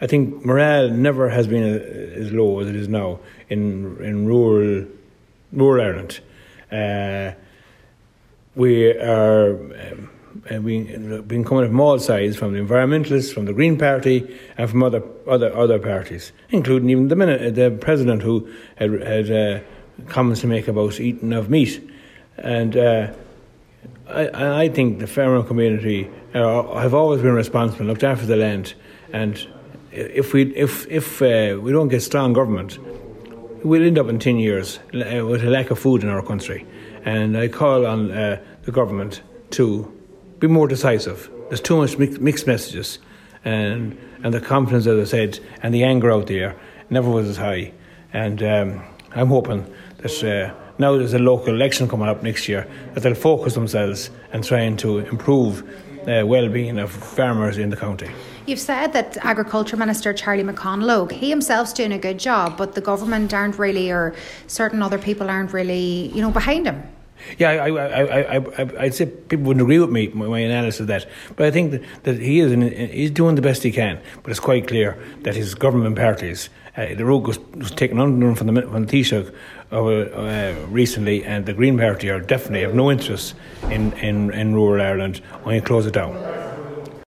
I think morale never has been as low as it is now in in rural rural Ireland. Uh, we are um, uh, being, being coming from all sides, from the environmentalists, from the Green Party, and from other other other parties, including even the minute, the president who had had uh, comments to make about eating of meat, and. Uh, I, I think the farming community have always been responsible, looked after the land, and if we if if uh, we don't get strong government, we'll end up in ten years uh, with a lack of food in our country. And I call on uh, the government to be more decisive. There's too much mixed messages, and and the confidence, as I said, and the anger out there never was as high. And um, I'm hoping that uh, now there's a local election coming up next year that they'll focus themselves and trying to improve uh, well-being of farmers in the county. You've said that Agriculture Minister Charlie McConalogue, he himself's doing a good job, but the government aren't really, or certain other people aren't really, you know, behind him. Yeah, I, I, I, I, would say people wouldn't agree with me, my analysis of that. But I think that, that he is, he's doing the best he can. But it's quite clear that his government parties, uh, the road was, was taken under him from the, from the Taoiseach uh, uh, recently, and the Green Party are definitely have no interest in, in, in rural Ireland when you close it down.